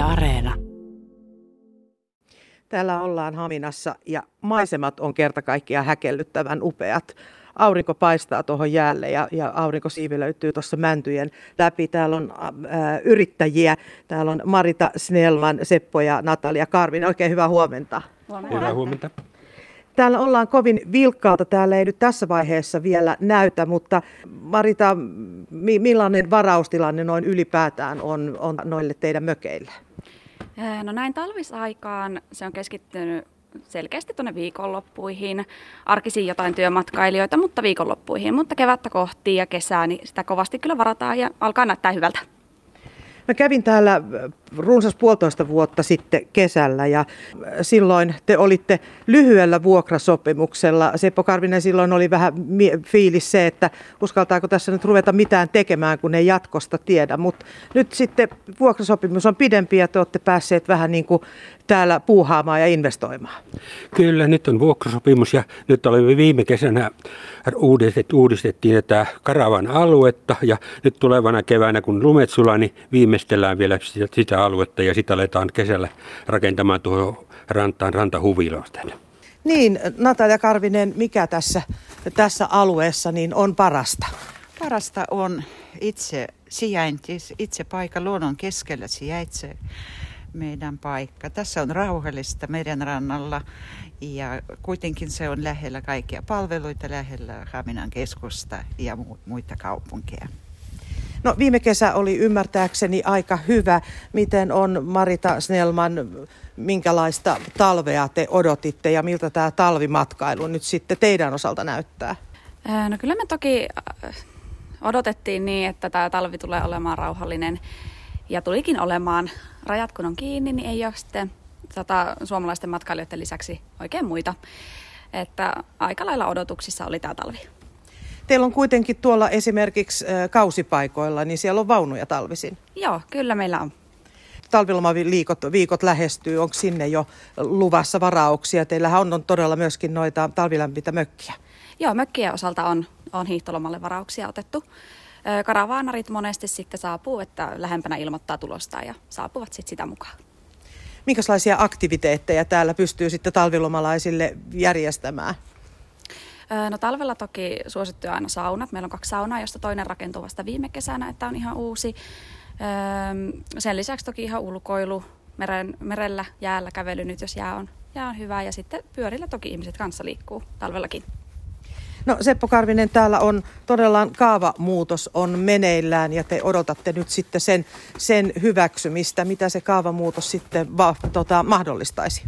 Yle Areena. Täällä ollaan Haminassa ja maisemat on kerta kaikkiaan häkellyttävän upeat. Aurinko paistaa tuohon jäälle ja, ja aurinkosiivi löytyy tuossa mäntyjen läpi. Täällä on ää, yrittäjiä. Täällä on Marita Snellman, Seppo ja Natalia Karvin. Oikein hyvää huomenta. Huomenta. Hyvää huomenta. Täällä ollaan kovin vilkkaalta, täällä ei nyt tässä vaiheessa vielä näytä, mutta Marita, millainen varaustilanne noin ylipäätään on, on noille teidän mökeille? No näin talvisaikaan se on keskittynyt selkeästi tuonne viikonloppuihin, arkisiin jotain työmatkailijoita, mutta viikonloppuihin, mutta kevättä kohti ja kesää, niin sitä kovasti kyllä varataan ja alkaa näyttää hyvältä. Mä kävin täällä runsas puolitoista vuotta sitten kesällä ja äh, silloin te olitte lyhyellä vuokrasopimuksella. Seppo Karvinen silloin oli vähän fiilis se, että uskaltaako tässä nyt ruveta mitään tekemään, kun ei jatkosta tiedä. Mutta nyt sitten vuokrasopimus on pidempi ja te olette päässeet vähän niin kuin täällä puuhaamaan ja investoimaan. Kyllä, nyt on vuokrasopimus ja nyt olemme viime kesänä uudistettiin tätä Karavan aluetta ja nyt tulevana keväänä, kun lumet sulaa, niin viimeistellään vielä sitä aluetta ja sitä aletaan kesällä rakentamaan tuohon rantaan rantahuvilosta. Niin, Natalia Karvinen, mikä tässä, tässä alueessa niin on parasta? Parasta on itse sijainti, itse paikka luonnon keskellä sijaitsee meidän paikka. Tässä on rauhallista meren rannalla ja kuitenkin se on lähellä kaikkia palveluita, lähellä Haminan keskusta ja muita kaupunkeja. No viime kesä oli ymmärtääkseni aika hyvä. Miten on Marita Snellman, minkälaista talvea te odotitte ja miltä tämä talvimatkailu nyt sitten teidän osalta näyttää? No kyllä me toki odotettiin niin, että tämä talvi tulee olemaan rauhallinen ja tulikin olemaan. Rajat kun on kiinni, niin ei ole sitten tota, suomalaisten matkailijoiden lisäksi oikein muita. Että aika lailla odotuksissa oli tämä talvi. Teillä on kuitenkin tuolla esimerkiksi kausipaikoilla, niin siellä on vaunuja talvisin. Joo, kyllä meillä on. Talvilomaviikot viikot lähestyy, onko sinne jo luvassa varauksia? Teillähän on, on todella myöskin noita talvilämpitä mökkiä. Joo, mökkien osalta on, on hiihtolomalle varauksia otettu. Karavaanarit monesti sitten saapuu, että lähempänä ilmoittaa tulosta ja saapuvat sitten sitä mukaan. Minkälaisia aktiviteetteja täällä pystyy sitten talvilomalaisille järjestämään? No talvella toki suosittuja aina saunat. Meillä on kaksi saunaa, josta toinen rakentuu vasta viime kesänä, että on ihan uusi. Sen lisäksi toki ihan ulkoilu, meren, merellä, jäällä kävely nyt, jos jää on, jää on hyvä. Ja sitten pyörillä toki ihmiset kanssa liikkuu talvellakin. No Seppo Karvinen, täällä on todella kaavamuutos on meneillään ja te odotatte nyt sitten sen, sen hyväksymistä. Mitä se kaavamuutos sitten va, tota, mahdollistaisi?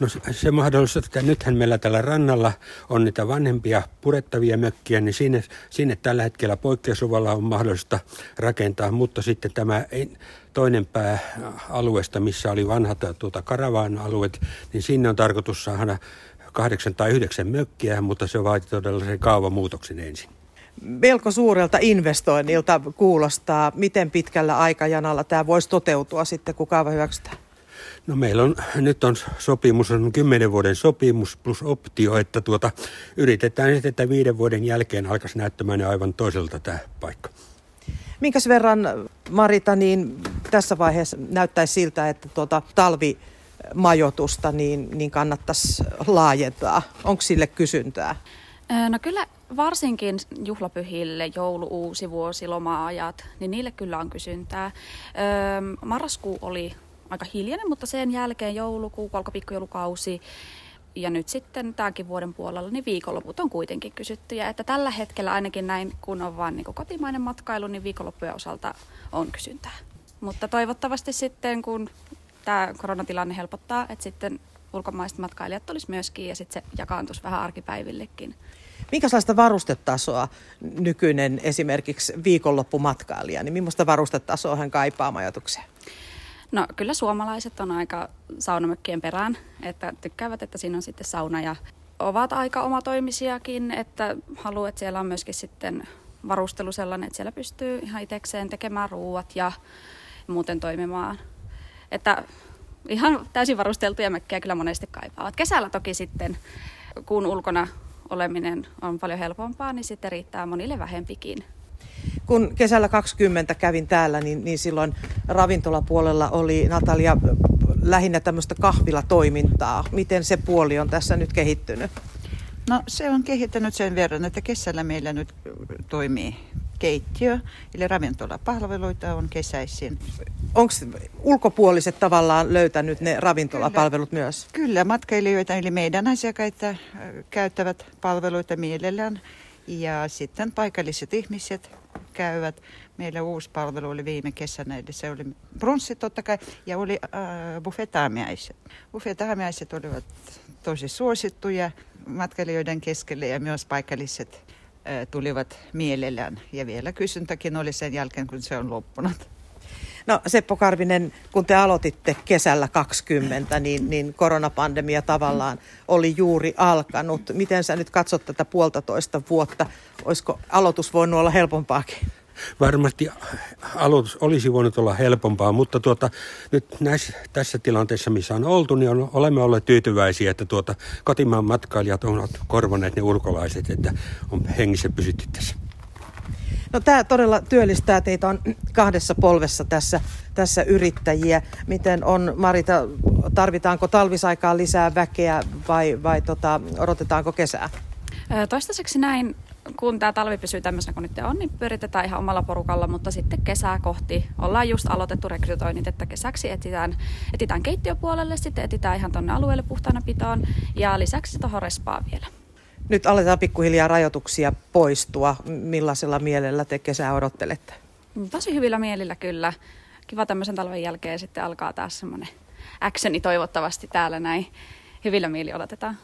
No se, se mahdollistaa, että nythän meillä tällä rannalla on niitä vanhempia purettavia mökkiä, niin sinne, sinne tällä hetkellä poikkeusluvalla on mahdollista rakentaa, mutta sitten tämä ei, toinen pää alueesta, missä oli vanhat tuota, karavaan alueet, niin sinne on tarkoitus saada kahdeksan tai yhdeksän mökkiä, mutta se vaati todella sen kaavamuutoksen ensin. Melko suurelta investoinnilta kuulostaa. Miten pitkällä aikajanalla tämä voisi toteutua sitten, kun kaava hyväksytään? No meillä on, nyt on sopimus, on kymmenen vuoden sopimus plus optio, että tuota, yritetään sitten, että viiden vuoden jälkeen alkaisi näyttämään aivan toiselta tämä paikka. Minkäs verran, Marita, niin tässä vaiheessa näyttäisi siltä, että tuota talvi majoitusta, niin, niin kannattaisi laajentaa? Onko sille kysyntää? No kyllä varsinkin juhlapyhille, joulu, uusi vuosi, loma-ajat, niin niille kyllä on kysyntää. Marraskuu oli aika hiljainen, mutta sen jälkeen joulukuu, alkoi pikkujoulukausi ja nyt sitten tämänkin vuoden puolella niin viikonloput on kuitenkin kysyttyjä. Että tällä hetkellä ainakin näin, kun on vain niin kotimainen matkailu, niin viikonloppujen osalta on kysyntää. Mutta toivottavasti sitten, kun tämä koronatilanne helpottaa, että sitten ulkomaiset matkailijat tulisi myöskin ja sitten se jakaantuisi vähän arkipäivillekin. Minkälaista varustetasoa nykyinen esimerkiksi viikonloppumatkailija, niin millaista varustetasoa hän kaipaa majoitukseen? No kyllä suomalaiset on aika saunamökkien perään, että tykkäävät, että siinä on sitten sauna ja ovat aika omatoimisiakin, että haluaa, että siellä on myöskin sitten varustelu sellainen, että siellä pystyy ihan itsekseen tekemään ruuat ja muuten toimimaan että ihan täysin varusteltuja mökkejä kyllä monesti kaipaavat. Kesällä toki sitten, kun ulkona oleminen on paljon helpompaa, niin sitten riittää monille vähempikin. kun kesällä 20 kävin täällä, niin, niin silloin ravintolapuolella oli Natalia lähinnä tämmöistä kahvilatoimintaa. Miten se puoli on tässä nyt kehittynyt? No se on kehittänyt sen verran, että kesällä meillä nyt toimii keittiö, eli ravintolapalveluita on kesäisin. Onko ulkopuoliset tavallaan löytänyt ne ravintolapalvelut Kyllä. myös? Kyllä, matkailijoita eli meidän asiakkaita käyttävät palveluita mielellään ja sitten paikalliset ihmiset käyvät. Meillä uusi palvelu oli viime kesänä, eli se oli brunssi totta kai ja oli äh, buffetaamiaiset. Buffetaamiaiset olivat tosi suosittuja matkailijoiden keskelle ja myös paikalliset tulivat mielellään. Ja vielä kysyntäkin oli sen jälkeen, kun se on loppunut. No Seppo Karvinen, kun te aloititte kesällä 20, niin, niin koronapandemia tavallaan oli juuri alkanut. Miten sä nyt katsot tätä puolitoista vuotta? Olisiko aloitus voinut olla helpompaakin? Varmasti aloitus olisi voinut olla helpompaa, mutta tuota, nyt näissä, tässä tilanteessa, missä on oltu, niin on, olemme olleet tyytyväisiä, että tuota, kotimaan matkailijat ovat korvanneet ne ulkolaiset, että on hengissä pysytty tässä. No tämä todella työllistää teitä on kahdessa polvessa tässä, tässä yrittäjiä. Miten on Marita, tarvitaanko talvisaikaan lisää väkeä vai, vai tota, odotetaanko kesää? Toistaiseksi näin kun tämä talvi pysyy tämmöisenä kuin nyt on, niin pyritetään ihan omalla porukalla, mutta sitten kesää kohti ollaan just aloitettu rekrytoinnit, että kesäksi etsitään, etsitään keittiöpuolelle, sitten etsitään ihan tuonne alueelle puhtaana pitoon ja lisäksi tuohon respaa vielä. Nyt aletaan pikkuhiljaa rajoituksia poistua. Millaisella mielellä te kesää odottelette? Tosi hyvillä mielillä kyllä. Kiva tämmöisen talven jälkeen sitten alkaa taas semmoinen actioni toivottavasti täällä näin. Hyvillä mieli odotetaan.